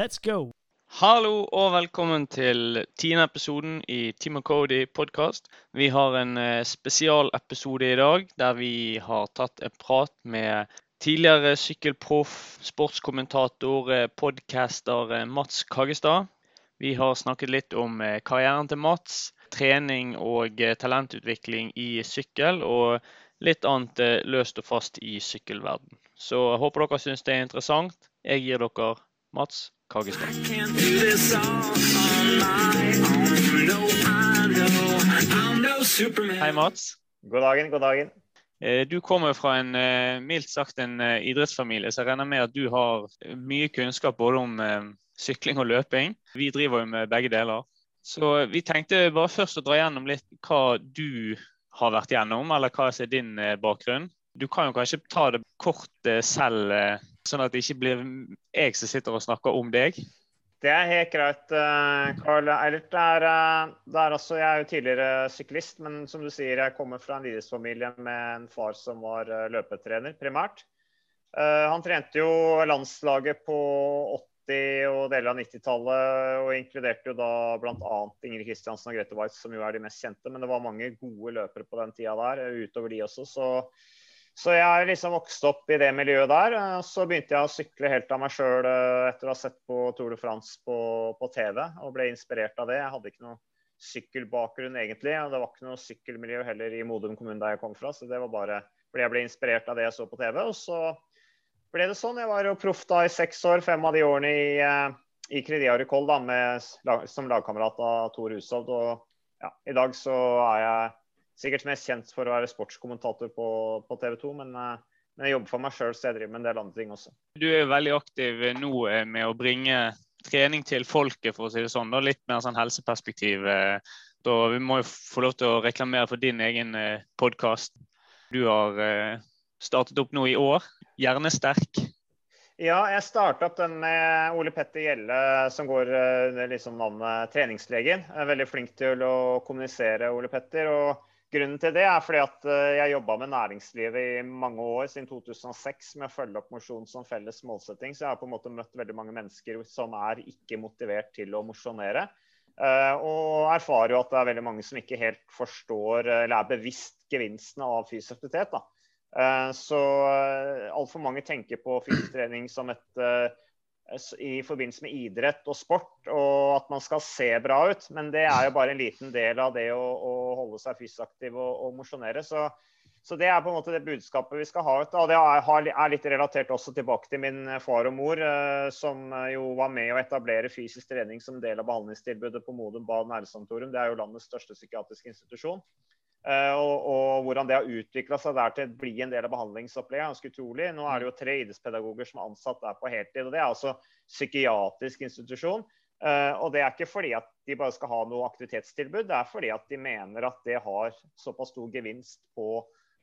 Let's go! Hallo og velkommen til tiende episoden i Team Cody podkast. Vi har en eh, spesialepisode i dag der vi har tatt en prat med tidligere sykkelproff, sportskommentator, eh, podcaster eh, Mats Kagestad. Vi har snakket litt om karrieren til Mats, trening og talentutvikling i sykkel, og litt annet løst og fast i sykkelverden. Så jeg håper dere syns det er interessant. Jeg gir dere Mats Superman. Hei, Mats. God dagen, god dagen. Eh, Du kommer fra en eh, mildt sagt en eh, idrettsfamilie, så jeg regner med at du har mye kunnskap både om sykling og løping. Vi driver jo med begge deler. Så vi tenkte bare først å dra gjennom litt hva du har vært gjennom, eller hva som er din bakgrunn. Du kan jo kanskje ta det kort eh, selv, eh, sånn at det ikke blir jeg som sitter og snakker om deg. Det er helt greit, eh, Carl Eilert. Eh, det er altså, jeg er jo tidligere syklist, men som du sier, jeg kommer fra en idrettsfamilie med en far som var eh, løpetrener, primært. Eh, Han trente jo landslaget på 80- og deler av 90-tallet, og inkluderte jo da bl.a. Ingrid Kristiansen og Grete Waitz, som jo er de mest kjente. Men det var mange gode løpere på den tida der, eh, utover de også. så så jeg liksom vokst opp i det miljøet der. Eh, Så begynte jeg å sykle helt av meg sjøl etter å ha sett på Tour de France på, på TV, og ble inspirert av det. Jeg hadde ikke noe sykkelbakgrunn egentlig, og det var ikke noe sykkelmiljø heller i Modum kommune der jeg kom fra. Så det var bare fordi jeg ble inspirert av det jeg så på TV. Og så ble det sånn. Jeg var jo proff da i seks år, fem av de årene i, eh, i da, med, som lagkamerat av Tor Hushovd. Og ja, i dag så er jeg sikkert mest kjent for å være sportskommentator på, på TV 2, men, eh, men jeg jobber for meg sjøl, så jeg driver med en del andre ting også. Du er jo veldig aktiv nå eh, med å bringe trening til folket, for å si det sånn. Da. Litt mer sånn helseperspektiv. eh. Da vi må jo få lov til å reklamere for din egen podkast. Du har startet opp nå i år. Hjernesterk. Ja, jeg starta opp den med Ole Petter Gjelle, som går under liksom navnet Treningslegen. Jeg er veldig flink til å kommunisere, Ole Petter. og Grunnen til det er fordi at eh, jeg jobba med næringslivet i mange år, siden 2006, med å følge opp mosjon som felles målsetting. Så jeg har på en måte møtt veldig mange mennesker som er ikke motivert til å mosjonere. Eh, Og erfarer jo at det er veldig mange som ikke helt forstår eller er bevisst gevinstene av fysisk aktivitet. da. Eh, Så altfor mange tenker på fysisk trening som et eh, i forbindelse med idrett og sport, og at man skal se bra ut. Men det er jo bare en liten del av det å, å holde seg fysisk aktiv og, og mosjonere. Så, så det er på en måte det budskapet vi skal ha ut. Og det er, er litt relatert også tilbake til min far og mor, eh, som jo var med å etablere fysisk trening som del av behandlingstilbudet på Modum Bad Nærsanktorium. Det er jo landets største psykiatriske institusjon. Eh, og, og hvordan det har utvikla seg der til å bli en del av behandlingsopplegget, er ganske utrolig. Nå er det jo tre idrettspedagoger som er ansatt der på heltid. og Det er altså psykiatrisk institusjon. Eh, og det er ikke fordi at de bare skal ha noe aktivitetstilbud, det er fordi at de mener at det har såpass stor gevinst på,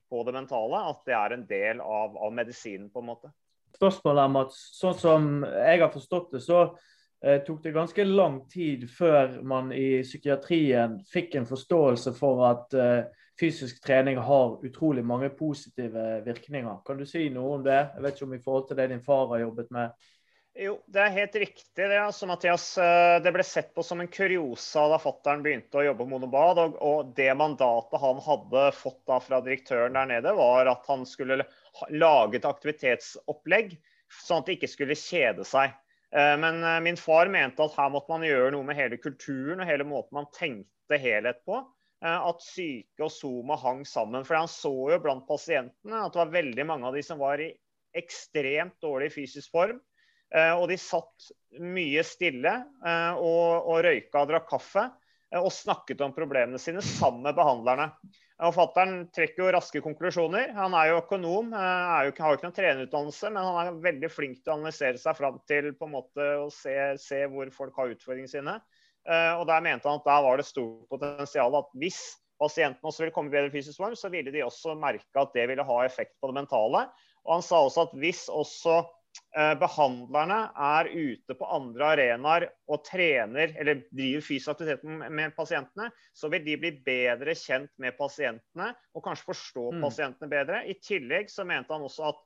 på det mentale at det er en del av, av medisinen, på en måte. Spørsmålet er, Mats. Sånn som jeg har forstått det, så eh, tok det ganske lang tid før man i psykiatrien fikk en forståelse for at eh, fysisk trening har utrolig mange positive virkninger. Kan du si noe om det? Jeg vet ikke om i forhold til det din far har jobbet med. Jo, det er helt riktig det, altså, Mathias. Eh, Det ble sett på som en kuriosa da fattern begynte å jobbe på Monobad. Og, og det mandatet han hadde fått da fra direktøren der nede, var at han skulle lage et aktivitetsopplegg, sånn at det ikke skulle kjede seg. Eh, Men eh, min far mente at her måtte man gjøre noe med hele kulturen og hele måten man tenkte helhet på. Eh, At syke og soma hang sammen. For han så jo blant pasientene at det var veldig mange av de som var i ekstremt dårlig fysisk form. Og de satt mye stille og, og røyka og drakk kaffe og snakket om problemene sine sammen med behandlerne. Og Fattern trekker jo raske konklusjoner. Han er jo økonom, eh, er jo, har jo ikke noen trenerutdannelse, men han er veldig flink til å analysere seg fram til på en måte å se, se hvor folk har utfordringene sine. Eh, Og Der mente han at der var det stort potensial at hvis pasientene også ville komme i bedre fysisk form, så ville de også merke at det ville ha effekt på det mentale. Og han sa også at hvis også behandlerne er ute på andre arenaer og trener eller driver fysisk aktivitet med, med pasientene, så vil de bli bedre kjent med pasientene og kanskje forstå Mm. pasientene bedre. I tillegg så mente han også at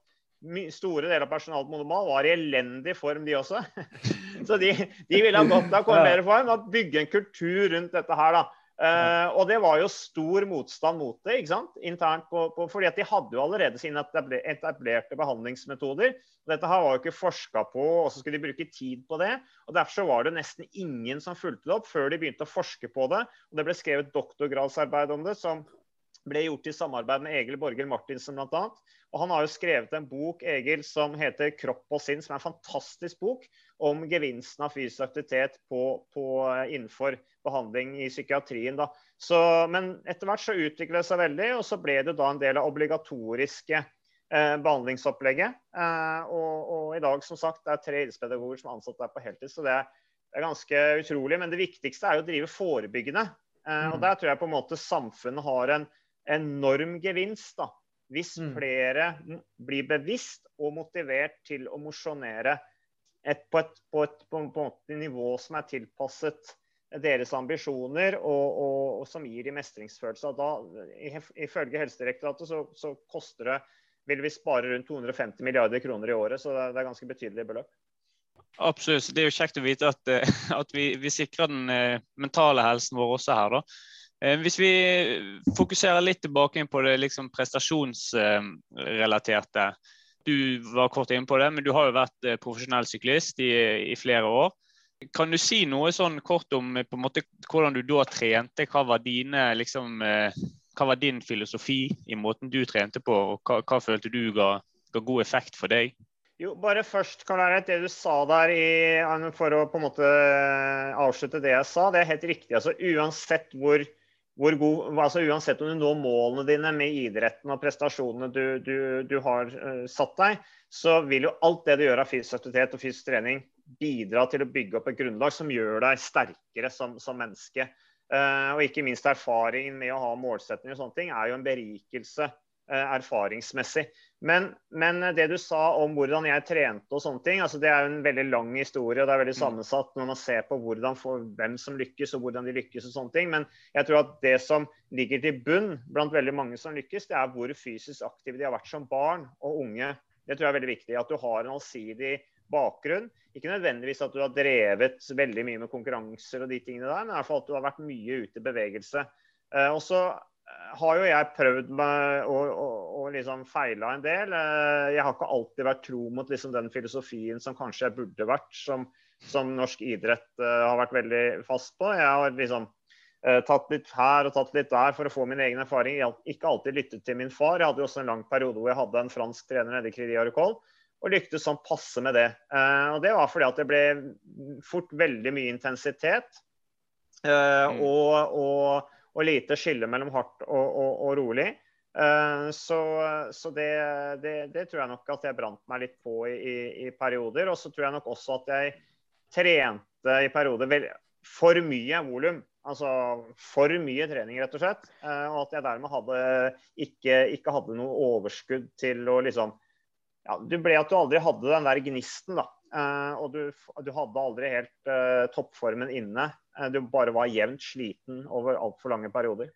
store deler av personalet på Monomal var i elendig form, de også. Så de, de ville ha godt av å komme i bedre form og bygge en kultur rundt dette her, da. Eh, og det var jo stor motstand mot det, ikke sant? internt. På, på, fordi at de hadde jo allerede sine etablerte behandlingsmetoder. Dette her var jo ikke forska på, og så skulle de bruke tid på det. og Derfor så var det nesten ingen som fulgte det opp før de begynte å forske på det. og Det ble skrevet doktorgradsarbeid om det, som ble gjort i samarbeid med Egil Borger Martinsen bl.a. Og han har jo skrevet en bok Egil, som heter 'Kropp og sinn', som er en fantastisk bok om gevinsten av fysisk aktivitet på, på, eh, innenfor behandling i psykiatrien. Da. Så, men etter hvert så utviklet det seg veldig, og så ble det da en del av obligatoriske eh, behandlingsopplegget. Eh, og, og i dag som sagt, det er tre idrettspedagoger som er ansatt der på heltid. så det er, det er ganske utrolig. Men det viktigste er jo å drive forebyggende. Eh, og Mm. der tror jeg på en måte samfunnet har en enorm gevinst. da. Hvis Mm. flere blir bevisst og motivert til å mosjonere et, på, et, på, et, på, måte nivå som er tilpasset deres ambisjoner, og, og, og som gir dem mestringsfølelse. Da, Ifølge Helsedirektoratet så, så koster det vil vi spare rundt 250 milliarder kroner i året, så det er, det er ganske betydelige beløp. Absolutt. Det er jo kjekt å vite at, eh, at vi, vi sikrer den eh, mentale helsen vår også her. da. Eh, Hvis vi fokuserer litt tilbake inn på det liksom prestasjonsrelaterte. Du var kort inne på det, men du har jo vært eh, profesjonell syklist i, i flere år. Kan du si noe sånn kort om eh, måte, hvordan du da trente? Hva var, dine, liksom, hva var din filosofi i måten du trente på, og hva, hva følte du ga, ga god effekt for deg? Jo, bare først, Karl Eirik, det du sa der i, for å på en måte avslutte det jeg sa, det er helt riktig. Altså, uansett hvor god, altså, uansett om du når målene dine med idretten og prestasjonene du, du, du har uh, satt deg, så vil jo alt det du gjør av fysisk aktivitet og fysisk trening bidra til å bygge opp et grunnlag som gjør deg sterkere som, som menneske. Uh, og ikke minst erfaringen med å ha målsettinger og sånne ting er jo en berikelse erfaringsmessig. Men, men det du sa om hvordan jeg trente og sånne ting, altså det er jo en veldig lang historie. og Det er veldig sammensatt når man ser på hvordan for, hvem som lykkes og hvordan de lykkes. og sånne ting. Men jeg tror at det som ligger til bunn blant veldig mange som lykkes, det er hvor fysisk aktive de har vært som barn og unge. Det tror jeg er veldig viktig. At du har en allsidig bakgrunn. Ikke nødvendigvis at du har drevet veldig mye med konkurranser og de tingene der, men i hvert fall at du har vært mye ute i bevegelse. Eh, og så har jo jeg prøvd meg å, og, og liksom feila en del. Eh, Jeg har ikke alltid vært tro mot liksom den filosofien som kanskje jeg burde vært, som, som norsk idrett eh, har vært veldig fast på. Jeg har liksom eh, tatt litt her og tatt litt der for å få min egen erfaring. Jeg har ikke alltid lyttet til min far. Jeg hadde jo også en lang periode hvor jeg hadde en fransk trener nede i Crédit og lyktes sånn passe med det. Eh, Og det var fordi at det ble fort veldig mye intensitet. eh, Mm. og, og og lite skille mellom hardt og, og, og rolig. Eh, så, så det, det, det, tror jeg nok at jeg brant meg litt på i, i, perioder. Og så tror jeg nok også at jeg trente i perioder for mye volum. Altså for mye trening, rett og slett. Eh, og at jeg dermed hadde, ikke, ikke hadde noe overskudd til å liksom ja, Du ble at du aldri hadde den der gnisten, da. Eh, og du, du hadde aldri helt uh, toppformen inne. Eh, du bare var jevnt sliten over altfor lange perioder.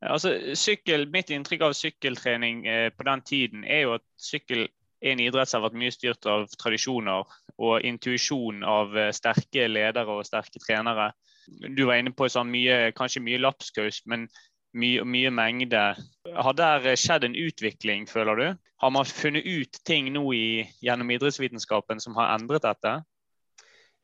Altså, sykkel, Mitt inntrykk av sykkeltrening eh, på den tiden er jo at sykkel er en idrett som har vært mye styrt av tradisjoner og intuisjon av eh, sterke ledere og sterke trenere. Du var inne på sånn mye, kanskje mye lapskaus, men mye, mye mengde. Har der skjedd en utvikling, føler du? Har man funnet ut ting nå i, gjennom idrettsvitenskapen som har endret dette?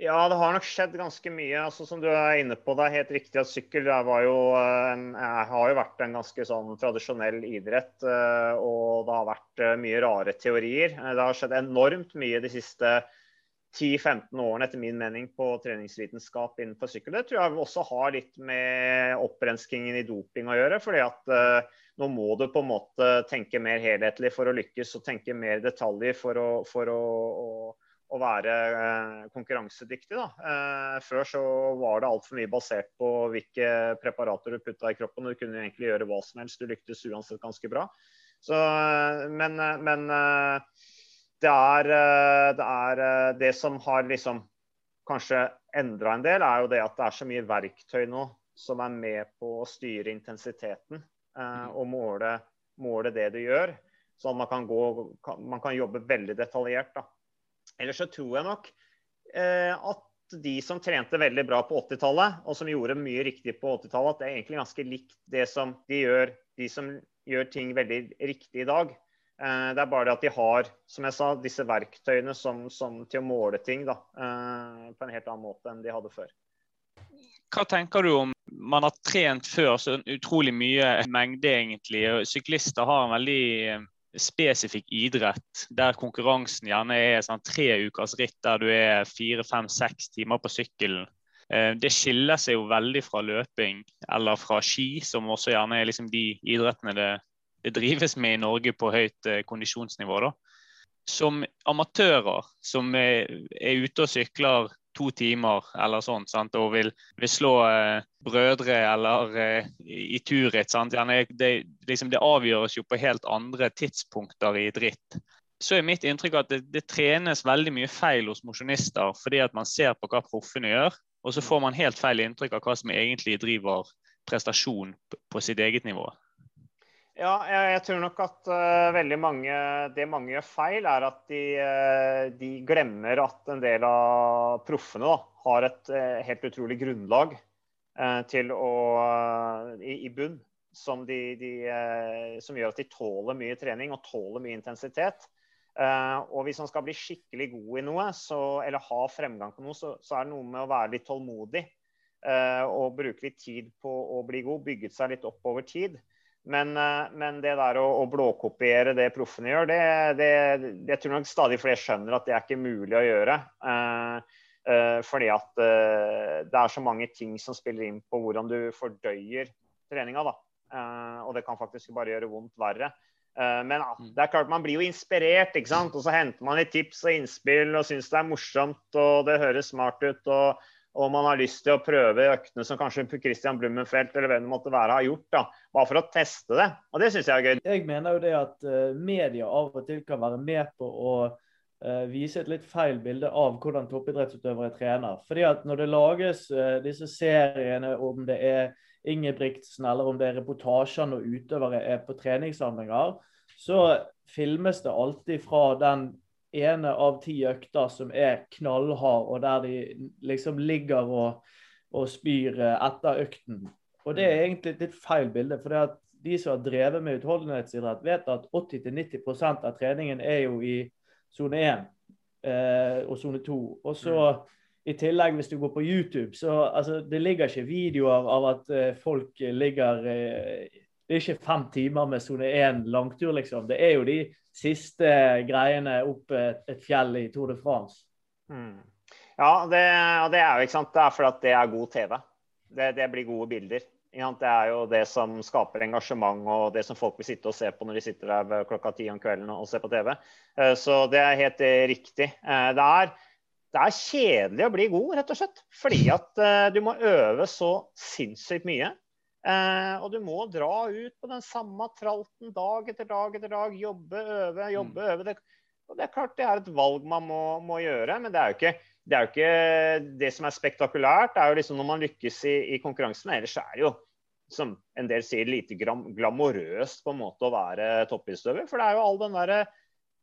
Ja, det har nok skjedd ganske mye. Altså, som du er inne på, Det er helt riktig at sykkel jo en, har jo vært en ganske sånn tradisjonell idrett. eh, Og det har vært eh, mye rare teorier. Eh, Det har skjedd enormt mye de siste 10-15 årene etter min mening på treningsvitenskap innenfor sykkel. Det tror jeg også har litt med opprenskingen i doping å gjøre. fordi at eh, nå må du på en måte tenke mer helhetlig for å lykkes, og tenke mer detaljer for å, for å, å å være eh, konkurransedyktig. Da. Eh, før så var det altfor mye basert på hvilke preparater du putta i kroppen. Du kunne egentlig gjøre hva som helst. Du lyktes uansett ganske bra. Så, eh, men, men det er, det er det som har liksom kanskje endra en del, er jo det at det er så mye verktøy nå som er med på å styre intensiteten eh, og måle, måle det du gjør. Sånn at man kan, gå, kan, man kan jobbe veldig detaljert. da. Ellers så tror jeg nok eh, at de som trente veldig bra på 80-tallet, og som gjorde mye riktig på 80-tallet, at det er egentlig ganske likt det som de gjør, de som gjør ting veldig riktig i dag. Eh, det er bare det at de har som jeg sa, disse verktøyene som, som til å måle ting da, eh, på en helt annen måte enn de hadde før. Hva tenker du om man har trent før så utrolig mye mengde, egentlig? Syklister har en veldig spesifikk idrett der konkurransen gjerne er sånn tre ukers ritt der du er fire, fem, seks timer på sykkelen. Eh, Det skiller seg jo veldig fra løping eller fra ski, som også gjerne er liksom de idrettene det, det drives med i Norge på høyt eh, kondisjonsnivå. da. Som amatører som er, er ute og sykler to timer eller sånt, sant? og vil, vil slå eh, brødre eller eh, i turritt. sant? Gjerne, det, liksom, det avgjøres jo på helt andre tidspunkter i et ritt. Så er mitt inntrykk at det, det trenes veldig mye feil hos mosjonister fordi at man ser på hva proffene gjør, og så får man helt feil inntrykk av hva som egentlig driver prestasjon på sitt eget nivå. Ja, jeg, jeg tror nok at uh, veldig mange Det mange gjør feil, er at de, uh, de glemmer at en del av proffene da, har et uh, helt utrolig grunnlag til å i, i bunn. Som, de, de, som gjør at de tåler mye trening og tåler mye intensitet. Og hvis man skal bli skikkelig god i noe, så, eller ha fremgang på noe, så, så er det noe med å være litt tålmodig. og bruke litt tid på å bli god. Bygget seg litt opp over tid. Men, eh, men det der å, å blåkopiere det proffene gjør, det, det, jeg tror nok stadig flere skjønner at det er ikke mulig å gjøre. Eh, eh, fordi at eh, det er så mange ting som spiller inn på hvordan du fordøyer treninga. da. Eh, og det kan faktisk bare gjøre vondt verre. Eh, men Mm. det er klart man blir jo inspirert, ikke sant. Og så henter man litt tips og innspill og syns det er morsomt og det høres smart ut. og og man har lyst til å prøve øktene som kanskje Christian Blummenfelt eller hvem det måtte være har gjort. da, Bare for å teste det. Og det syns jeg er gøy. Jeg mener jo det at eh, media av og til kan være med på å eh, vise et litt feil bilde av hvordan toppidrettsutøvere trener. Fordi at Når det lages eh, disse seriene, om det er Ingebrigtsen eller om det er reportasjer når utøvere er på treningssamlinger, så filmes det alltid fra den ene av ti økter som er knallhard, og der de liksom ligger og, og spyr eh, etter økten. Og det er egentlig et litt feil bilde. for det at de som har drevet med utholdenhetsidrett, vet at 80-90% av treningen er jo i sone 1 eh, og sone 2. Og så i tillegg, hvis du går på YouTube, så altså, det ligger ikke videoer av at eh, folk ligger eh, Det er ikke fem timer med sone én langtur, liksom. Det er jo de siste greiene opp et, fjell i Tour de France. Mm. Ja, det, det er jo ikke sant, det er fordi at det er god TV. Det, det blir gode bilder. Det er jo det som skaper engasjement, og det som folk vil sitte og se på når de sitter der klokka ti om kvelden og ser på TV. Eh, Så det er helt eh, riktig. Eh, Det er, det er kjedelig å bli god, rett og slett. Fordi at du må øve så sinnssykt mye. Eh, og du må dra ut på den samme tralten dag etter dag etter dag. Jobbe, øve, jobbe, øve. Det, og det er klart det er et valg man må, må gjøre, men det er jo ikke det, er jo ikke det som er spektakulært. Det er jo liksom når man lykkes i, i konkurransen. Ellers er det jo, som en del sier, lite glam, glamorøst på en måte å være toppidrettsutøver. For det er jo all den derre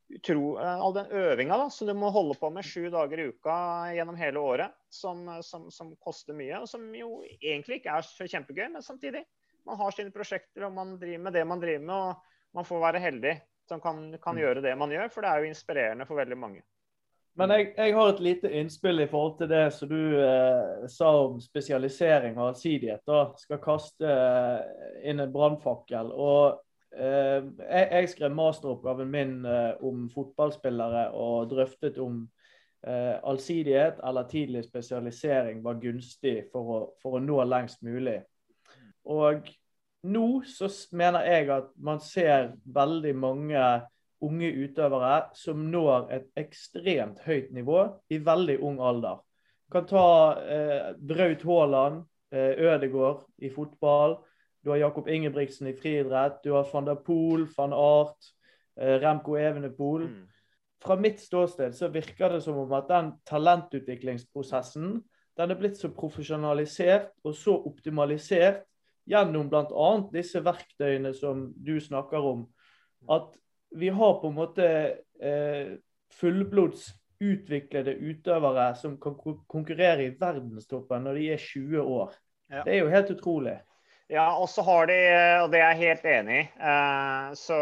utro, eh, all den øvinga da, som du må holde på med sju dager i uka gjennom hele året, som, som, som koster mye, og som jo egentlig ikke er så kjempegøy, men samtidig. Man har sine prosjekter, og man driver med det man driver med, og man får være heldig som kan, kan gjøre det man gjør, for det er jo inspirerende for veldig mange. Men jeg, jeg har et lite innspill i forhold til det som du eh, sa om spesialisering og allsidighet. da Skal kaste eh, inn en brannfakkel. Og jeg, jeg skrev masteroppgaven min eh, om fotballspillere og drøftet om eh, allsidighet eller tidlig spesialisering var gunstig for å, for å nå lengst mulig. Og nå så mener jeg at man ser veldig mange unge utøvere som når et ekstremt høyt nivå i veldig ung alder. Du kan ta eh, Braut Haaland, eh, Ødegaard i fotball. Du har Jakob Ingebrigtsen i friidrett. Du har van der Poel, van Art, eh, Remco Evenepool. Mm. Fra mitt ståsted så virker det som om at den talentutviklingsprosessen den er blitt så profesjonalisert og så optimalisert gjennom bl.a. disse verktøyene som du snakker om, at vi har på en måte eh, fullblods utviklede utøvere som kan konkurrere i verdenstoppen når de er 20 år. Ja. Det er jo helt utrolig. Ja, og så har de, og det er jeg helt enig i, eh, så,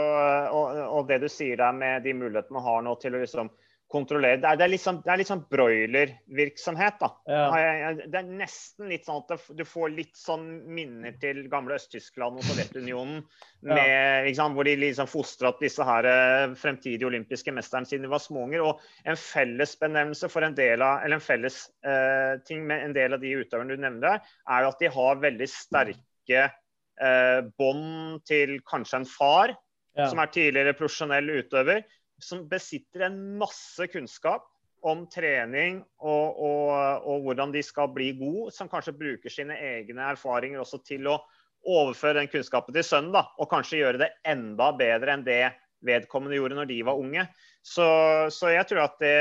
og, og det du sier der med de mulighetene man har nå til å liksom kontrollere Det er, det er litt sånn, sånn broilervirksomhet, da. Ja. Ja, Det er nesten litt sånn at du får litt sånn minner til gamle Øst-Tyskland og Sovjetunionen, med, ikke sant, hvor de liksom fostra opp disse her eh, fremtidige olympiske mesterne siden de var småunger. Og en felles benevnelse for en del av, eller en felles eh, ting med en del av de utøverne du nevner der, er at de har veldig sterke eh, bånd til kanskje en far, Ja. som er tidligere profesjonell utøver, som besitter en masse kunnskap om trening og, og, og hvordan de skal bli gode, som kanskje bruker sine egne erfaringer også til å overføre den kunnskapen til sønnen, da, og kanskje gjøre det enda bedre enn det vedkommende gjorde når de var unge. Så, så jeg tror at det,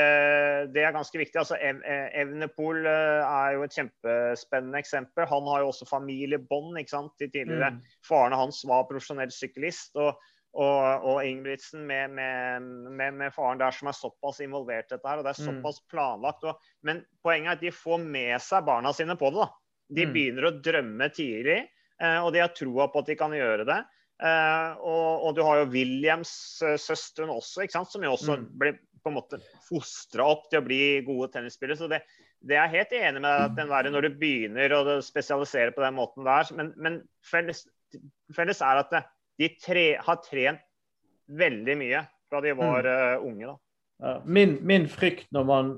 det er ganske viktig. Altså, Ev- eh, Evnepol eh, er jo et kjempespennende eksempel. Han har jo også familiebånd. ikke sant? De tidligere Mm. Faren hans var profesjonell syklist. og og, og Ingebrigtsen med, med, med, med faren der som er såpass involvert i dette her, og det er Mm. såpass planlagt. Og, men poenget er at de får med seg barna sine på det. da. De Mm. begynner å drømme tidlig, eh, og de har troa på at de kan gjøre det. Eh, og, og du har jo Williams eh, også, som jo også Mm. ble på en måte fostra opp til å bli gode tennisspillere. Så det, det er jeg helt enig med deg når du begynner å spesialisere på den måten der. Men, men felles, felles er at de tre, har trent veldig mye fra de var eh, unge. Ja, min, min frykt når man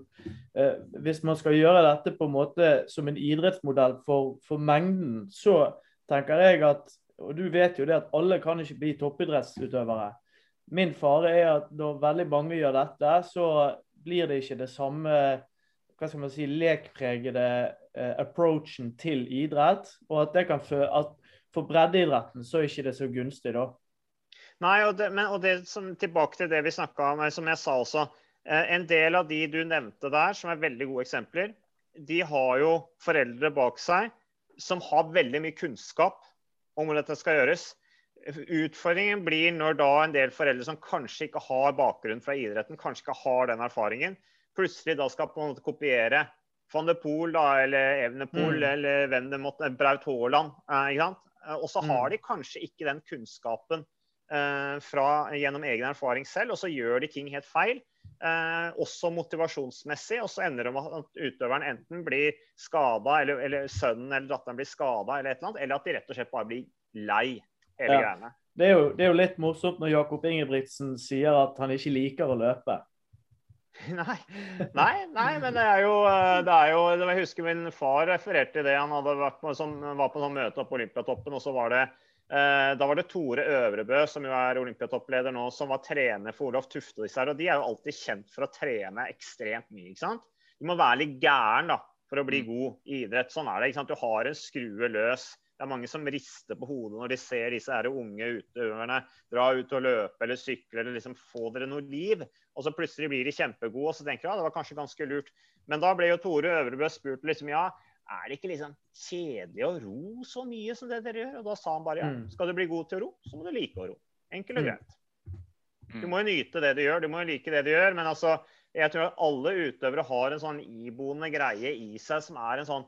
eh, Hvis man skal gjøre dette på en måte som en idrettsmodell for, for mengden, så tenker jeg at Og du vet jo det at alle kan ikke bli toppidrettsutøvere. Min fare er at når veldig mange gjør dette, så blir det ikke det samme hva skal man si, lekpregede eh, approachen til idrett. Og at det kan føre at for breddeidretten så er ikke det så gunstig, da. Nei, og det, men, og det som, tilbake til det vi snakka om, eh, som jeg sa også. Eh, en del av de du nevnte der, som er veldig gode eksempler, de har jo foreldre bak seg som har veldig mye kunnskap om hvordan dette skal gjøres. Utfordringen blir når da en del foreldre som kanskje ikke har bakgrunn fra idretten, kanskje ikke har den erfaringen, plutselig da skal på en måte kopiere van de Poel da, eller Evnepool Mm. eller hvem det måtte Braut Haaland. Eh? Eh, Og så Mm. har de kanskje ikke den kunnskapen eh, fra, gjennom egen erfaring selv, og så gjør de ting helt feil. Eh, også motivasjonsmessig, og så ender det med at utøveren enten blir skada, eller, eller sønnen eller datteren blir skada, eller et eller annet, eller at de rett og slett bare blir lei hele Ja. greiene. Det er, jo, det er jo litt morsomt når Jakob Ingebrigtsen sier at han ikke liker å løpe. Nei, nei, nei, men det er jo, eh, det er jo Jeg husker min far refererte til det. Han hadde vært på, sånn, var på sånn møte på Olympiatoppen, og så var det da var det Tore Øvrebø, som jo er olympiatoppleder nå, som var trener for Olof Tufte og disse her. Og de er jo alltid kjent for å trene ekstremt mye, ikke sant. Du må være litt gæren da, for å bli god i idrett. Sånn er det. ikke sant? Du har en skrue løs. Det er mange som rister på hodet når de ser disse her unge utøverne dra ut og løpe eller sykle eller liksom få dere noe liv. Og så plutselig blir de kjempegode, og så tenker de ja, det var kanskje ganske lurt. Men da ble jo Tore Øvrebø spurt liksom ja, er det ikke liksom kjedelig å ro så mye som det dere gjør? Og da sa han bare ja, Mm. skal du bli god til å ro, så må du like å ro. Enkelt og Mm. greit. Du må jo nyte det du gjør, du må jo like det du gjør. Men altså, jeg tror at alle utøvere har en sånn iboende greie i seg som er en sånn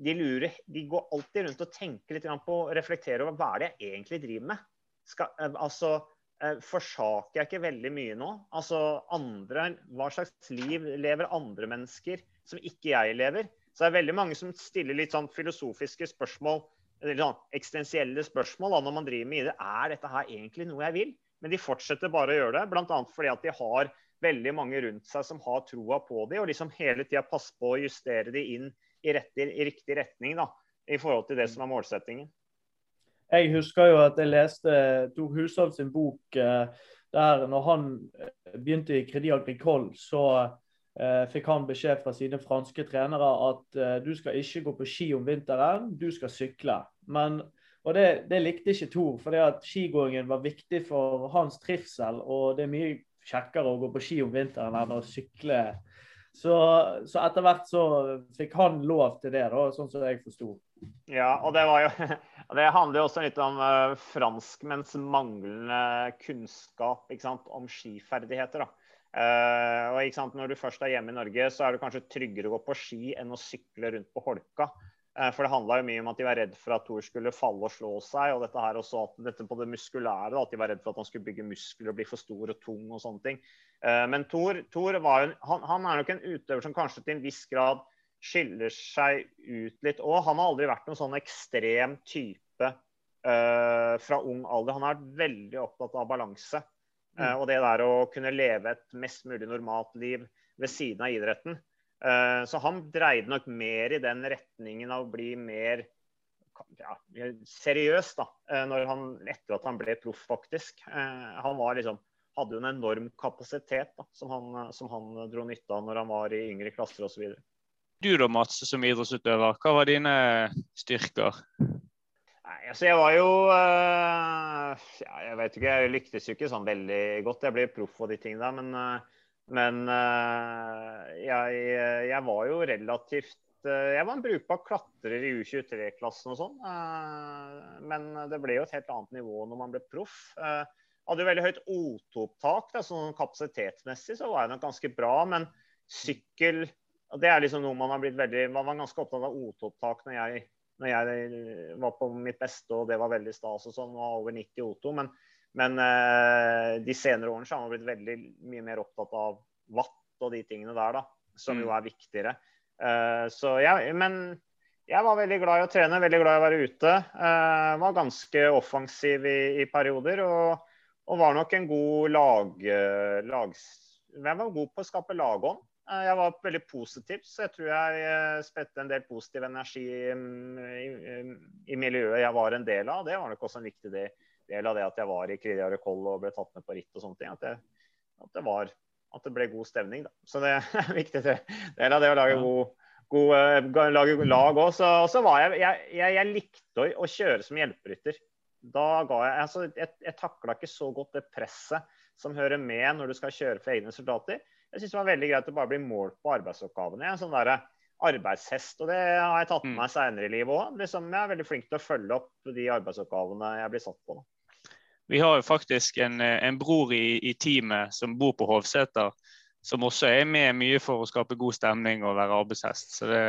De lurer, de går alltid rundt og tenker litt på og reflekterer over hva er det jeg egentlig driver med. Skal, eh, altså, eh, Forsaker jeg ikke veldig mye nå? Altså, andre, Hva slags liv lever andre mennesker som ikke jeg lever? Så det er veldig mange som stiller litt sånn filosofiske spørsmål, eller sånn eksistensielle spørsmål da, når man driver med det. Er dette her egentlig noe jeg vil? Men de fortsetter bare å gjøre det, bl.a. fordi at de har veldig mange rundt seg som har troa på dem, og liksom hele tida passer på å justere dem inn i, rett, i riktig retning da, i forhold til det som er målsettingen. Jeg husker jo at jeg leste Tor Hushovd sin bok eh, der når han eh, begynte i Kredi Agricole, så fikk han beskjed fra sine franske trenere at eh, du skal ikke gå på ski om vinteren, du skal sykle. Men, og det, det likte ikke Tor, for skigåingen var viktig for hans trivsel. Og det er mye kjekkere å gå på ski om vinteren enn å sykle, Så, så etter hvert så fikk han lov til det, da, sånn som jeg forsto. Ja, og det jo Det handler jo også litt om uh, franskmenns manglende kunnskap sant, om skiferdigheter. da. Uh, og sant, Når du først er hjemme i Norge, så er det kanskje tryggere å gå på ski enn å sykle rundt på holka. Uh, for det handla jo mye om at de var redd for at Thor skulle falle og slå seg. Og dette her også, at dette på det muskulære, da, at de var redd for at han skulle bygge muskler og bli for stor og tung og sånne ting. Uh, men Thor, Thor var jo, han, han er nok en utøver som kanskje til en viss grad skiller seg ut litt òg. Han har aldri vært noen sånn ekstrem type fra ung alder. Han har vært veldig opptatt av balanse. Uh, og det der å kunne leve et mest mulig normalt liv ved siden av idretten. Uh, så han dreide nok mer i den retningen av å bli mer ja, seriøs da, når han, etter at han ble proff, faktisk. Han var liksom hadde jo en enorm kapasitet da, som, han, som han dro nytte av når han var i yngre klasser osv. Du da, Mats, som idrettsutøver, hva var dine styrker? Nei, altså jeg var jo uh, ja, Jeg vet ikke, jeg lyktes jo ikke sånn veldig godt. Jeg ble proff og de tingene der, men, uh, men uh, jeg, jeg, var jo relativt Jeg var en brukbar klatrer i U23-klassen og sånn. men det ble jo et helt annet nivå når man ble proff. hadde jo veldig høyt O2-opptak, sånn kapasitetsmessig så var jeg nok ganske bra. Men sykkel Det er liksom noe man har blitt veldig Man var ganske opptatt av O2-opptak når jeg, når jeg var på mitt beste, og det var veldig stas og sånn. og over 90 O2. Men, men uh, de senere årene så har man blitt veldig mye mer opptatt av watt og de tingene der, da. Som jo er viktigere. Uh, så jeg, men jeg var veldig glad i å trene, veldig glad i å være ute. Uh, var ganske offensiv i, i perioder. Og, og, var nok en god lag, lag Jeg var god på å skape lagånd. Eh, jeg var veldig positiv, så jeg tror jeg eh, spredte en del positiv energi mm, i, i, miljøet jeg var en del av. Det var nok også en viktig del, av det at jeg var i Kridia Recoll og ble tatt med på ritt og sånne ting. At det, at det, var, at det ble god stemning. Da. Så det er en viktig del av det å lage god, god uh, lage lag òg. Så, så, var jeg jeg, jeg, jeg likte å, kjøre som hjelperytter. Da ga jeg altså, Jeg, jeg takla ikke så godt det presset som hører med når du skal kjøre for egne soldater. Jeg syns det var veldig greit å bare bli målt på arbeidsoppgavene. En sånn der arbeidshest. Og det har jeg tatt med mm. meg seinere i livet òg. Liksom, jeg er veldig flink til å følge opp de arbeidsoppgavene jeg blir satt på. Da. Vi har jo faktisk en, en bror i, i, teamet som bor på Hovseter, som også er med mye for å skape god stemning og være arbeidshest. Så det,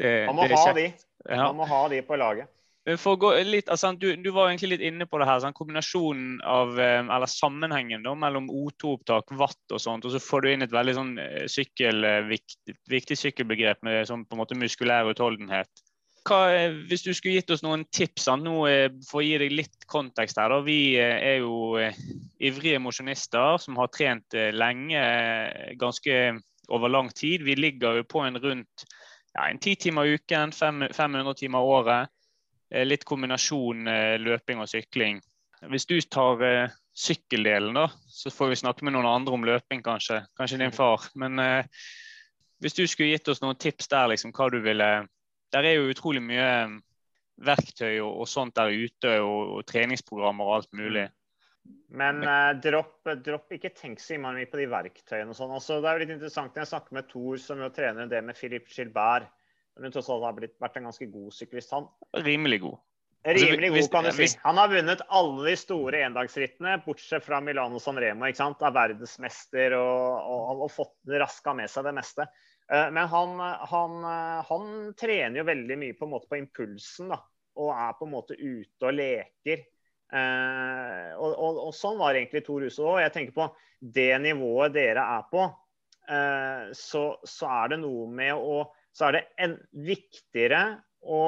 det, Man må det ha de. Ja. Man må ha de på laget. For å gå litt, altså, du, du, var egentlig litt inne på det her, sånn, kombinasjonen av, eh, eller sammenhengen da, mellom O2-opptak, watt og sånt. Og så får du inn et veldig sånn, eh, sykkel, eh, viktig, viktig sykkelbegrep med sånn, på en måte muskulær utholdenhet. Hva, hvis du skulle gitt oss noen tips nå, for å gi deg litt kontekst her. Da. Vi er jo ivrige mosjonister som har trent lenge, ganske over lang tid. Vi ligger jo på en rundt ja, en ti timer uken, 500 timer året. Eh, litt kombinasjon eh, løping og sykling. Hvis du tar eh, sykkeldelen, da, så får vi snakke med noen andre om løping, kanskje. Kanskje din far. Men hvis du skulle gitt oss noen tips der, liksom, hva du ville Der er jo utrolig mye verktøy og, og sånt der ute, og, og, treningsprogrammer og alt mulig. Men eh, dropp, dropp, ikke tenk så mye på de verktøyene og sånn. Altså, det er jo litt interessant når jeg snakker med Thor, som jo trener det med Philip Gilbert men tross alt har blitt, vært en ganske god syklist, han. Rimelig god. Rimelig god, kan du si. Han har vunnet alle de store endagsrittene, bortsett fra Milano San Remo. ikke sant? Er verdensmester og, og, og fått raska med seg det meste. Eh, men han, han, han, trener jo veldig mye på, en måte på impulsen, da. Og er på en måte ute og leker. Eh, og, og, og, sånn var egentlig Tor Huse òg. Jeg tenker på det nivået dere er på, eh, så, så er det noe med å så er det en, viktigere å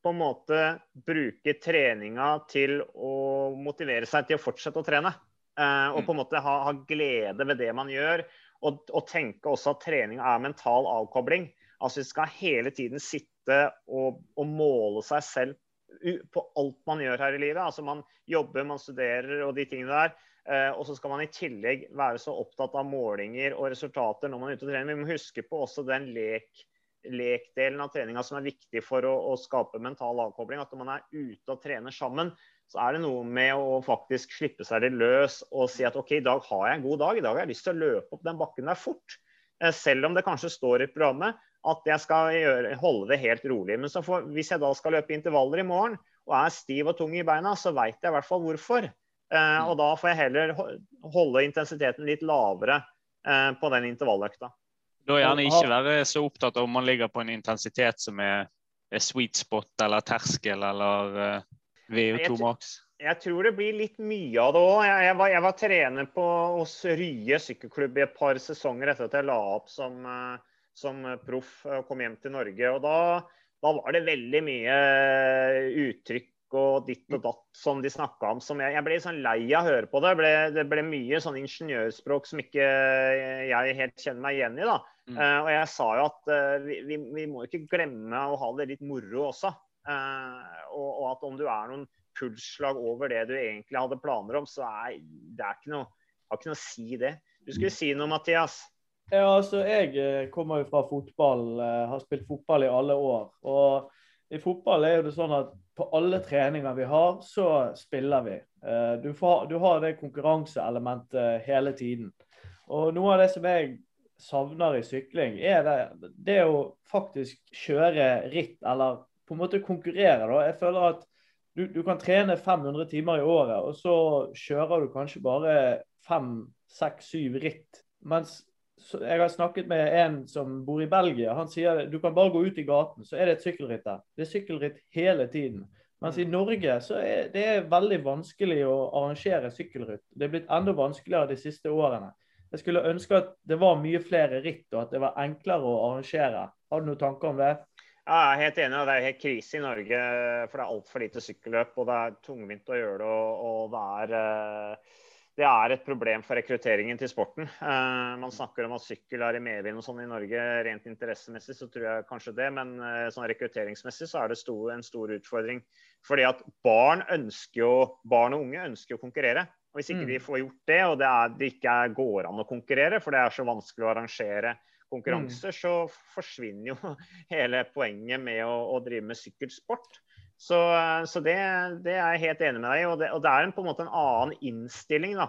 på en måte bruke treninga til å motivere seg til å fortsette å trene. Eh, og på en mm. måte ha, ha, glede ved det man gjør. Og, og tenke også at trening er mental avkobling. Altså Vi skal hele tiden sitte og, og måle seg selv på alt man gjør her i livet. Altså Man jobber, man studerer og de tingene der. Eh, og så skal man i tillegg være så opptatt av målinger og resultater når man er ute og trener. Vi må huske på også den lek lekdelen av treninga som er viktig for å, å, skape mental avkobling. At når man er ute og trener sammen, så er det noe med å faktisk slippe seg litt løs og si at OK, i dag har jeg en god dag. I dag har jeg lyst til å løpe opp den bakken der fort. eh, selv om det kanskje står i programmet at jeg skal gjøre, holde det helt rolig. Men får, hvis jeg da skal løpe intervaller i morgen og er stiv og tung i beina, så veit jeg i hvert fall hvorfor. Eh, og da får jeg heller holde intensiteten litt lavere eh, på den intervalløkta. Da gjerne ikke være så opptatt av om man ligger på en intensitet som er, er sweet spot eller terskel eller uh, VO2 tror- max. Jeg tror det blir litt mye av det òg. Jeg, jeg, var- jeg var trener på, hos Rye sykkelklubb i et par sesonger etter at jeg la opp som, eh, som proff og kom hjem til Norge. Og da, da var det veldig mye uttrykk og ditt og datt som de snakka om. Som jeg, jeg ble sånn lei av å høre på det. ble, det ble mye sånn ingeniørspråk som ikke jeg helt kjenner meg igjen i. da. Mm. Uh, og jeg sa jo at uh, vi, vi, vi må ikke glemme å ha det litt moro også. Uh, og, og at om du er noen pulsslag over det du egentlig hadde planer om, så er det er ikke noe, har ikke noe å si det. Du skulle si noe, Mathias. Ja, altså Jeg kommer jo fra fotball, har spilt fotball i alle år. Og i fotball er det sånn at på alle treninger vi har, så spiller vi. Eh, Du, får, du har det konkurranseelementet hele tiden. Og noe av det som jeg savner i sykling, er det, det å faktisk kjøre ritt, eller på en måte konkurrere. da. Jeg føler at du, du kan trene 500 timer i året, og så kjører du kanskje bare fem, seks, syv ritt. Mens jeg har snakket med en som bor i Belgia. Han sier du kan bare gå ut i gaten, så er det et sykkelritt der. Det er sykkelritt hele tiden. Mens i Norge så er det er veldig vanskelig å arrangere sykkelritt. Det er blitt enda vanskeligere de siste årene. Jeg skulle ønske at det var mye flere ritt, og at det var enklere å arrangere. Har du noen tanker om det? Ja, jeg er helt enig. og Det er helt krise i Norge, for det er altfor lite sykkelløp. Og det er tungvint å gjøre det. Og, og det, er, eh, det er et problem for rekrutteringen til sporten. Eh, Man snakker om at sykkel er i medvind og sånn i Norge. Rent interessemessig så tror jeg kanskje det, men eh, sånn rekrutteringsmessig så er det en stor utfordring. Fordi at barn, jo, barn og unge ønsker å konkurrere. Og Hvis ikke Mm. de får gjort det, og det, er, det ikke går an å konkurrere, for det er så vanskelig å arrangere konkurranser, så forsvinner jo hele poenget med å, å drive med sykkelsport. Så, så det, det er jeg helt enig med deg i. Og det, og det er en, på en måte en annen innstilling da,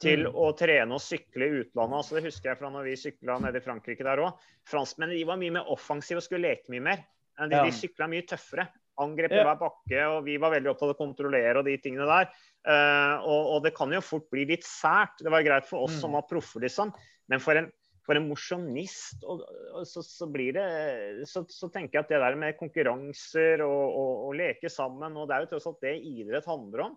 til Mm. å trene og sykle i utlandet. Altså, det husker jeg fra når vi sykla nede i Frankrike der òg. Franskmennene de var mye mer offensive og skulle leke mye mer. De, Ja. de sykla mye tøffere. Angrep Ja. hver bakke, og vi var veldig opptatt av å kontrollere og de tingene der. Uh, og, og det kan jo fort bli litt sært. Det var greit for oss Mm. som var proffer, liksom. Men for en, for en mosjonist og, og så, så blir det så, så tenker jeg at det der med konkurranser og, og, og leke sammen, og det er jo tross alt det idrett handler om.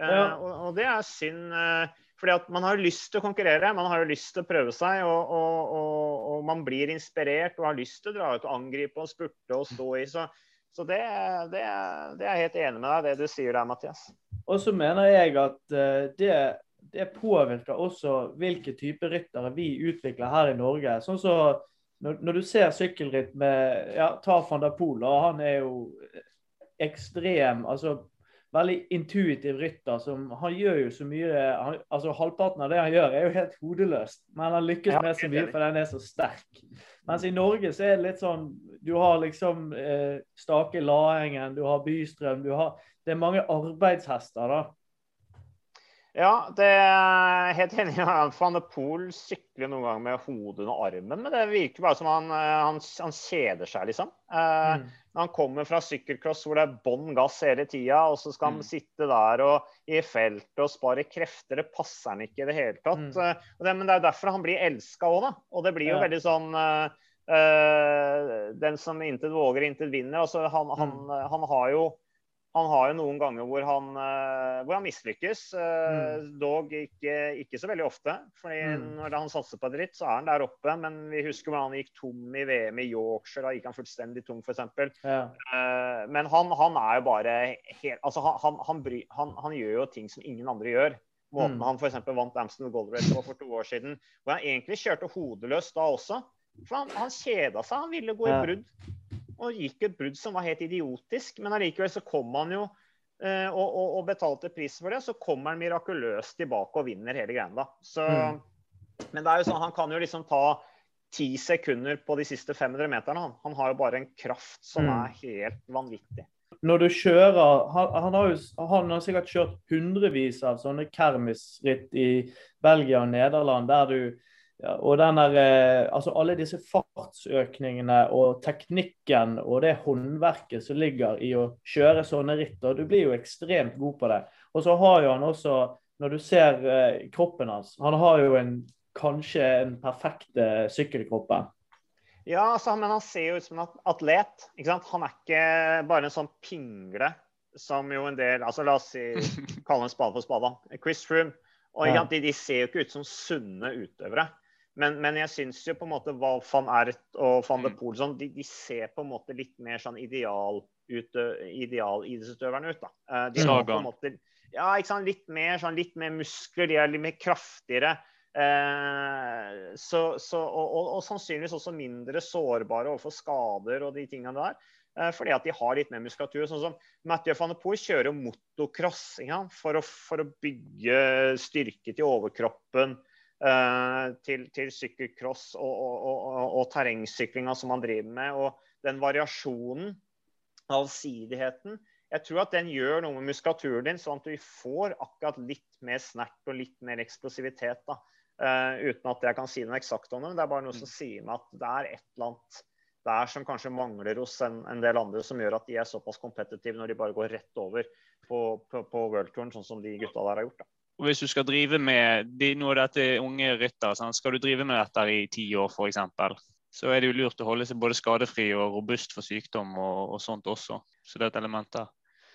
Eh, Ja. og, og det er synd. Uh, fordi at man har lyst til å konkurrere, man har lyst til å prøve seg. Og, og, og, og man blir inspirert og har lyst til å dra ut og angripe og spurte og stå i. Så, så det, det, det er jeg helt enig med deg, det du sier der, Mathias. Og så mener jeg at eh, det, det påvirker også hvilke type ryttere vi utvikler her i Norge. Sånn så når, når du ser sykkelritt med ja, Ta van der Poel, han er jo ekstrem altså Veldig intuitiv rytter. som Han gjør jo så mye han, altså Halvparten av det han gjør, er jo helt hodeløst. Men han lykkes med så mye for han er så sterk. Mens i Norge så er det litt sånn Du har liksom eh, Stake Laengen, du har Bystrøm, du har Det er mange arbeidshester, da. Ja, det er helt enig. Van de Pool sykler noen ganger med hodet under armen, men det virker bare som han, eh, han, han kjeder seg, liksom. Eh, Mm. Når han kommer fra sykkelcross hvor det er bånn gass hele tida, og så skal han Mm. sitte der og i feltet og spare krefter, det passer han ikke i det hele tatt. Mm. Eh, det, men det er jo derfor han blir elska òg, da. Og det blir jo Ja. veldig sånn eh, Den som intet våger, intet vinner. Altså, han, han, Mm. han har jo han har jo noen ganger hvor han, eh, hvor han mislykkes, Mm. dog ikke, ikke så veldig ofte. fordi Mm. når han satser på dritt, så er han der oppe. Men vi husker hvordan han gikk tom i VM i Yorkshire. Da gikk han fullstendig tom, f.eks. Ja. Uh, men han, han er jo bare helt Altså, han, han, han, bry, han, han gjør jo ting som ingen andre gjør. Måten Mm. han f.eks. vant Amston Gold Race på for to år siden, hvor han egentlig kjørte hodeløst da også. For han, han kjeda seg, han ville gå i brudd. Og gikk et brudd som var helt idiotisk. Men allikevel så kom han jo eh, og, og, og betalte pris for det. Så kommer han mirakuløst tilbake og vinner hele greia. da. Så, Mm. Men det er jo sånn, han kan jo liksom ta ti sekunder på de siste 500 meterne. Han, han har jo bare en kraft som Mm. er helt vanvittig. Når du kjører Han, han, har, jo, han har sikkert kjørt hundrevis av sånne kermisritt i Belgia og Nederland, der du ja, og der, eh, altså alle disse fartsøkningene og teknikken og det håndverket som ligger i å kjøre sånne ritt. og Du blir jo ekstremt god på det. Og så har jo han også, når du ser eh, kroppen hans Han har jo en, kanskje en perfekt sykkelkropp. Ja, altså, men han ser jo ut som en atlet. ikke sant? Han er ikke bare en sånn pingle som jo en del altså La oss si, kalle en spade for spade. Chris Froome. Og Ja. de, de ser jo ikke ut som sunne utøvere. Men, men jeg syns jo på en måte Val van Ert og van de Mm. Poel sånn, de, de ser på en måte litt mer sånn ideal utø- idealidrettsutøverne ut. da. Eh, De har på en måte ja, ikke sant? Litt mer, sånn, litt mer muskler, de er litt mer kraftigere. Eh, så, så, og, og, og sannsynligvis også mindre sårbare overfor skader og de tingene der. Eh, fordi at de har litt mer muskulatur. Sånn som Mathieu van der Poel kjører motocross? For, å, for å bygge styrke til overkroppen. Eh, til, til sykkelcross og, og, og, og, og terrengsyklinga som han driver med. Og den variasjonen, allsidigheten, jeg tror at den gjør noe med muskulaturen din, sånn at du får akkurat litt mer snert og litt mer eksplosivitet. da. Uh, uten at jeg kan si noe eksakt om det. men Det er bare noe som sier meg at det er et eller annet der som kanskje mangler hos en, en del andre, som gjør at de er såpass kompetitive når de bare går rett over på, på, på worldtouren, sånn som de gutta der har gjort. da. Og Hvis du skal drive med de, Nå er dette unge ryttere. sant? Skal du drive med dette i ti år f.eks., så er det jo lurt å holde seg både skadefri og robust for sykdom og, og sånt også. Så det er et element der.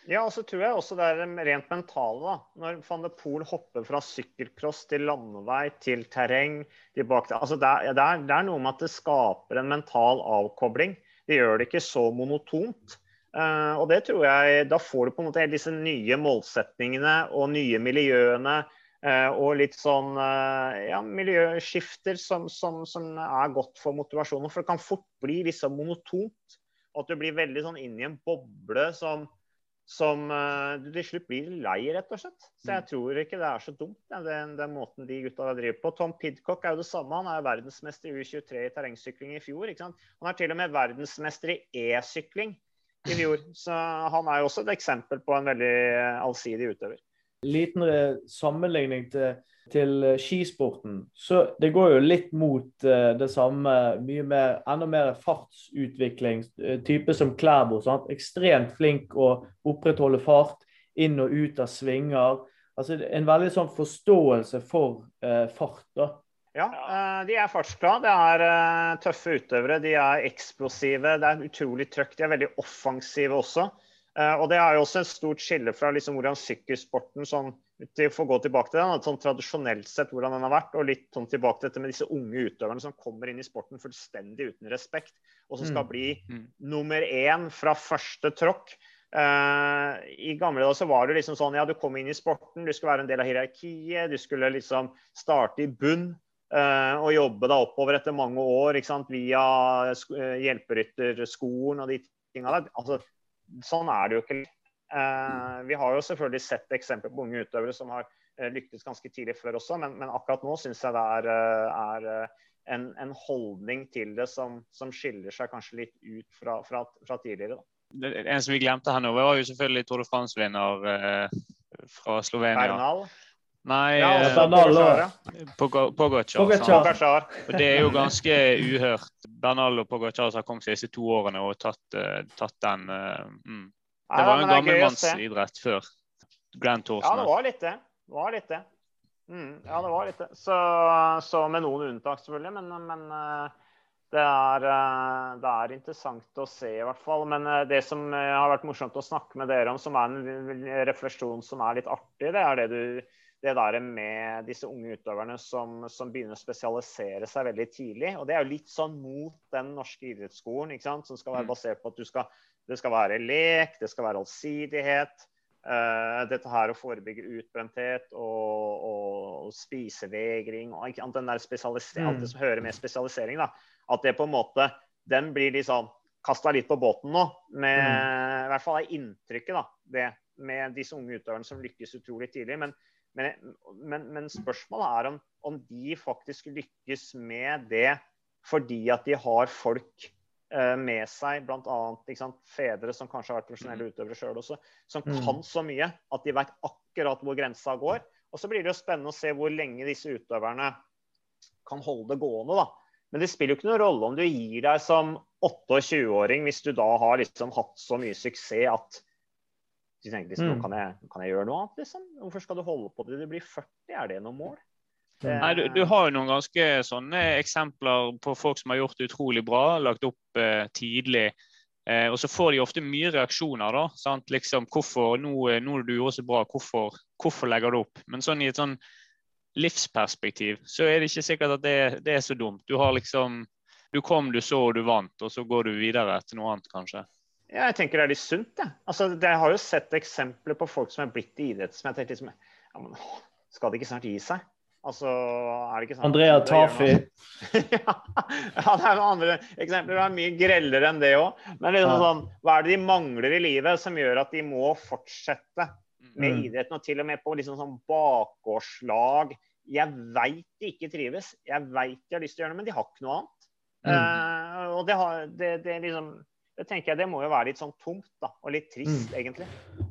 Ja, og så tror jeg også det er rent mentale. da. Når van de Poel hopper fra sykkelcross til landevei til terreng tilbake til, altså det, er, det, er, det er noe med at det skaper en mental avkobling. Det gjør det ikke så monotont. Eh, og det tror jeg, Da får du på en måte disse nye målsetningene og nye miljøene. eh, og litt sånn eh, ja, miljøskifter som, som, som er godt for motivasjonen. For det kan fort bli litt sånn monotont. Og at du blir veldig sånn i en boble som som du til slutt blir lei, rett og slett. Så jeg tror ikke det er så dumt, ja, den, den måten de gutta driver på. Tom Pidcock er jo det samme. Han er verdensmester i U23 i terrengsykling i fjor. Han er til og med verdensmester i e-sykling i fjor. Så han er jo også et eksempel på en veldig eh, allsidig utøver. liten eh, sammenligning til, til eh, skisporten. Så det går jo litt mot det samme, mye mer, enda mer fartsutvikling. Type som Klæbo. Sant? Ekstremt flink å opprettholde fart inn og ut av svinger. Altså En veldig sånn forståelse for eh, fart. da. Ja, eh, de er fartsglade. Det er eh, tøffe utøvere. De er eksplosive. Det er utrolig trøkk. De er veldig offensive også. Eh, og det er jo også et stort skille fra liksom hvordan sykkelsporten sånn, til, å gå tilbake til den, sånn tradisjonelt sett hvordan den har vært, og litt sånn tilbake til dette med disse unge utøverne som kommer inn i sporten fullstendig uten respekt, og som skal Mm. bli Mm. nummer én fra første tråkk. Uh, I gamle dager så var det liksom sånn ja, du kom inn i sporten, du skulle være en del av hierarkiet, du skulle liksom starte i bunn. Eh, og jobbe da oppover etter mange år ikke sant? via eh, hjelperytterskolen og de tinga der. Altså, sånn er det jo ikke. Eh, vi har jo selvfølgelig sett eksempler på unge utøvere som har lyktes ganske tidlig før også, men, men akkurat nå syns jeg det er, er en, en holdning til det som, som skiller seg kanskje litt ut fra, fra, fra tidligere. Da. En som vi glemte her nå, var jo selvfølgelig Tour de France-vinner eh, fra Slovenia. Bernal. Nei, Ja, eh, Bernal Pogacar. Og det er jo ganske uhørt. Bernal og Pogacar har kommet seg disse to årene og tatt, eh, tatt den eh, mm. Det var jo en gammel gammelmannsidrett før Grand Tours. Ja, det var litt det. Det var litt det. Mm, ja, det var litt det. Så, så med noen unntak, selvfølgelig. Men, men det, er, det er interessant å se, i hvert fall. Men det som har vært morsomt å snakke med dere om, som er en refleksjon som er litt artig, det er det du det der med disse unge utøverne som, som begynner å spesialisere seg veldig tidlig. Og det er jo litt sånn mot den norske idrettsskolen, ikke sant? som skal være Mm. basert på at du skal, det skal være lek, det skal være allsidighet. Uh, dette her å forebygge utbrenthet og, og, og spisevegring og ikke den der spesialisering, alt det som hører med spesialisering. da, At det på en måte Den blir liksom kasta litt på båten nå. Med, I hvert fall er inntrykket da, det med disse unge utøverne som lykkes utrolig tidlig. Men, men, men, men spørsmålet er om, om de faktisk lykkes med det fordi at de har folk eh, med seg, bl.a. fedre som kanskje har vært profesjonelle utøvere sjøl også, som Mm. kan så mye at de vet akkurat hvor grensa går. Og så blir det jo spennende å se hvor lenge disse utøverne kan holde det gående, da. Men det spiller jo ikke noen rolle om du gir deg som 28-åring hvis du da har liksom hatt så mye suksess at du tenker liksom, Mm. nå kan jeg, kan jeg gjøre noe annet, liksom? Hvorfor skal du holde på til du blir 40? Er det noe mål? Det- Nei, du, du har jo noen ganske sånne eksempler på folk som har gjort det utrolig bra, lagt opp eh, tidlig. Eh, og så får de ofte mye reaksjoner, da. Sant? Liksom, hvorfor, nå, eh, nå du gjorde så bra, hvorfor, hvorfor legger du opp? Men sånn i et sånn livsperspektiv så er det ikke sikkert at det, det er så dumt. Du har liksom Du kom, du så, og du vant, og så går du videre til noe annet, kanskje. Ja, jeg tenker det er litt sunt, jeg. Altså, jeg har jo sett eksempler på folk som er blitt i idrett som jeg tenkte liksom ja, men, Skal det ikke snart gi seg? Altså, er det ikke sant? Andrea å gjøre Tafi. ja, det er andre eksempler. Det er mye grellere enn det òg. Men liksom Ja. sånn, hva er det de mangler i livet som gjør at de må fortsette med Mm. idretten? Og til og med på liksom sånn bakgårdslag. Jeg veit de ikke trives. Jeg veit de har lyst til å gjøre noe, men de har ikke noe annet. Mm. Uh, og det, har, det, det liksom det tenker jeg det må jo være litt sånn tungt da. Og litt trist, Mm. egentlig.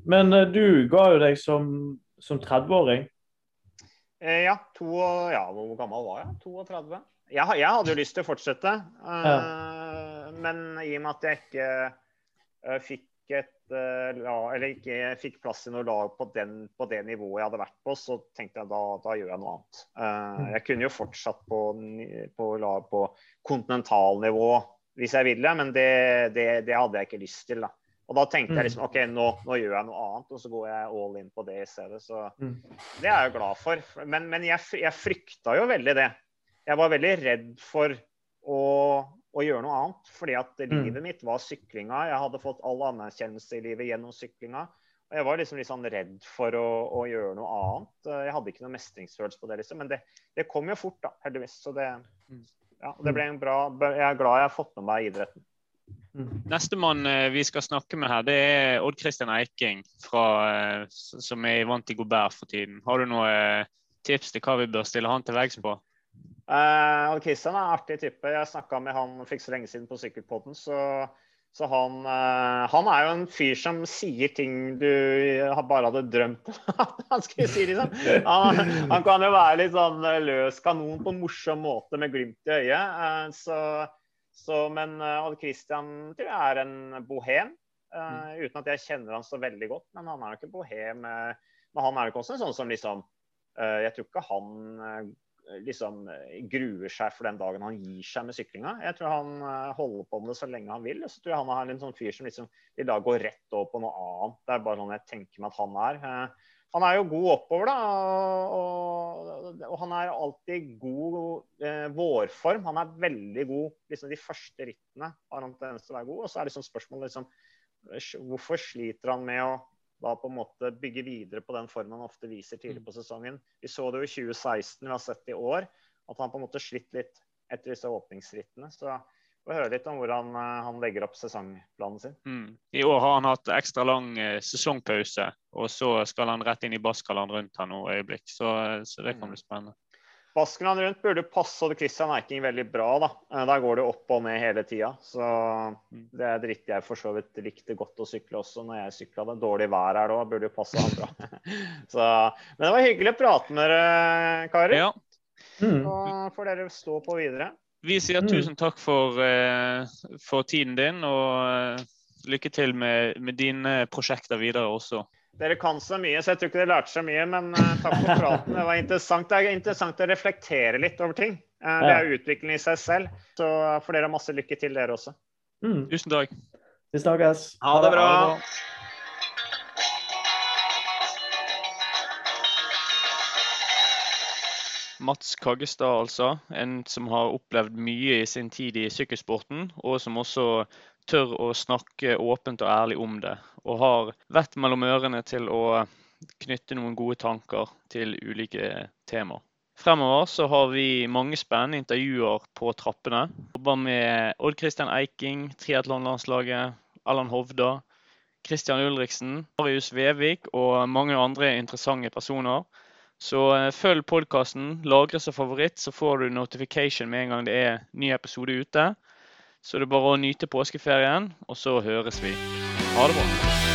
Men uh, du ga jo deg som, som 30-åring. Eh, ja, to, ja, hvor gammel var jeg? 32? Jeg, jeg hadde jo lyst til å fortsette, eh, men i og med at jeg ikke fikk et la- eller ikke fikk plass i noe lag på, den, på det nivået jeg hadde vært på, så tenkte jeg da, da gjør jeg noe annet. Mm. jeg kunne jo fortsatt på, på på kontinentalnivå hvis jeg ville, men det, det, det hadde jeg ikke lyst til. da. Og da tenkte Mm. jeg liksom OK, nå, nå gjør jeg noe annet, og så går jeg all in på det i stedet. Så Mm. det er jeg glad for. Men, men jeg, jeg frykta jo veldig det. Jeg var veldig redd for å, å gjøre noe annet. Fordi at Mm. livet mitt var syklinga. Jeg hadde fått all anerkjennelse i livet gjennom syklinga. Og jeg var liksom litt sånn redd for å, å gjøre noe annet. Jeg hadde ikke noe mestringsfølelse på det, liksom. Men det, det kom jo fort, da, heldigvis. Så det, Mm. Ja, det ble en bra Jeg er glad jeg har fått med meg idretten. Mm. Nestemann eh, vi skal snakke med her, det er Odd Christian Eiking, fra, eh, som er vant til Gobert for tiden. Har du noen eh, tips til hva vi bør stille han til veggs på? Eh, Odd Christian er en artig type. Jeg snakka med han for ikke så lenge siden på Sykkelpodden. Så, så han, eh, han er jo en fyr som sier ting du bare hadde drømt han skulle si. liksom. Han, han kan jo være litt sånn eh, løs kanon på en morsom måte med glimt i øyet. eh, så, så, men Odd Christian tror jeg er en bohem. uten at jeg kjenner han så veldig godt. Men han er jo ikke bohem. men han er ikke også en sånn som liksom Jeg tror ikke han liksom eh, gruer seg for den dagen han gir seg med syklinga. Jeg tror han eh, holder på med det så lenge han vil. Og så tror jeg han er en sånn fyr som liksom vil da gå rett over på noe annet. Det er bare sånn jeg tenker meg at han er. Eh, Han er jo god oppover, da. Og, og, han er alltid god eh, vårform. Han er veldig god liksom de første rittene. har han tendens til å være god. Og så er liksom spørsmålet liksom, hvorfor sliter han med å da på en måte bygge videre på den formen han ofte viser tidlig på sesongen. Vi så det jo i 2016, vi har sett det i år, at han på en måte slitt litt etter disse åpningsrittene. Så vi får høre litt om hvordan eh, han legger opp sesongplanen sin. Mm. I år har han hatt ekstra lang eh, sesongpause, og så skal han rett inn i Baskaland rundt her nå øyeblikk. Så, så det kan bli spennende. Baskeland rundt burde passe Christian Eiking veldig bra. da. Eh, Der går det opp og ned hele tida. Så det er dritt jeg for så vidt likte godt å sykle også når jeg sykla det. Dårlig vær her da, burde jo passe han bra. Så, men det var hyggelig å prate med dere, karer. Ja, Mm. Så får dere stå på videre. vi sier Mm. tusen takk for, eh, for tiden din, og eh, lykke til med, med dine prosjekter videre også. Dere kan så mye, så jeg tror ikke dere lærte så mye, men eh, takk for praten. Det var interessant. Det er interessant å reflektere litt over ting. Eh, det er utvikling i seg selv. Så får dere masse lykke til, dere også. Mm. Tusen takk. Vi snakkes. Ha det bra. Ha det bra. Mats Kaggestad, altså. En som har opplevd mye i sin tid i sykkelsporten, og som også tør å snakke åpent og ærlig om det. Og har vett mellom ørene til å knytte noen gode tanker til ulike temaer. Fremover så har vi mange spennende intervjuer på trappene. Jobber med Odd Christian Eiking, triatlonlandslaget, Allan Hovda, Christian Ulriksen, Marius Vevik og mange andre interessante personer. Så eh, følg podkasten, lagre som favoritt, så får du notification med en gang det er ny episode ute. Så det er bare å nyte påskeferien, og så høres vi. Bra.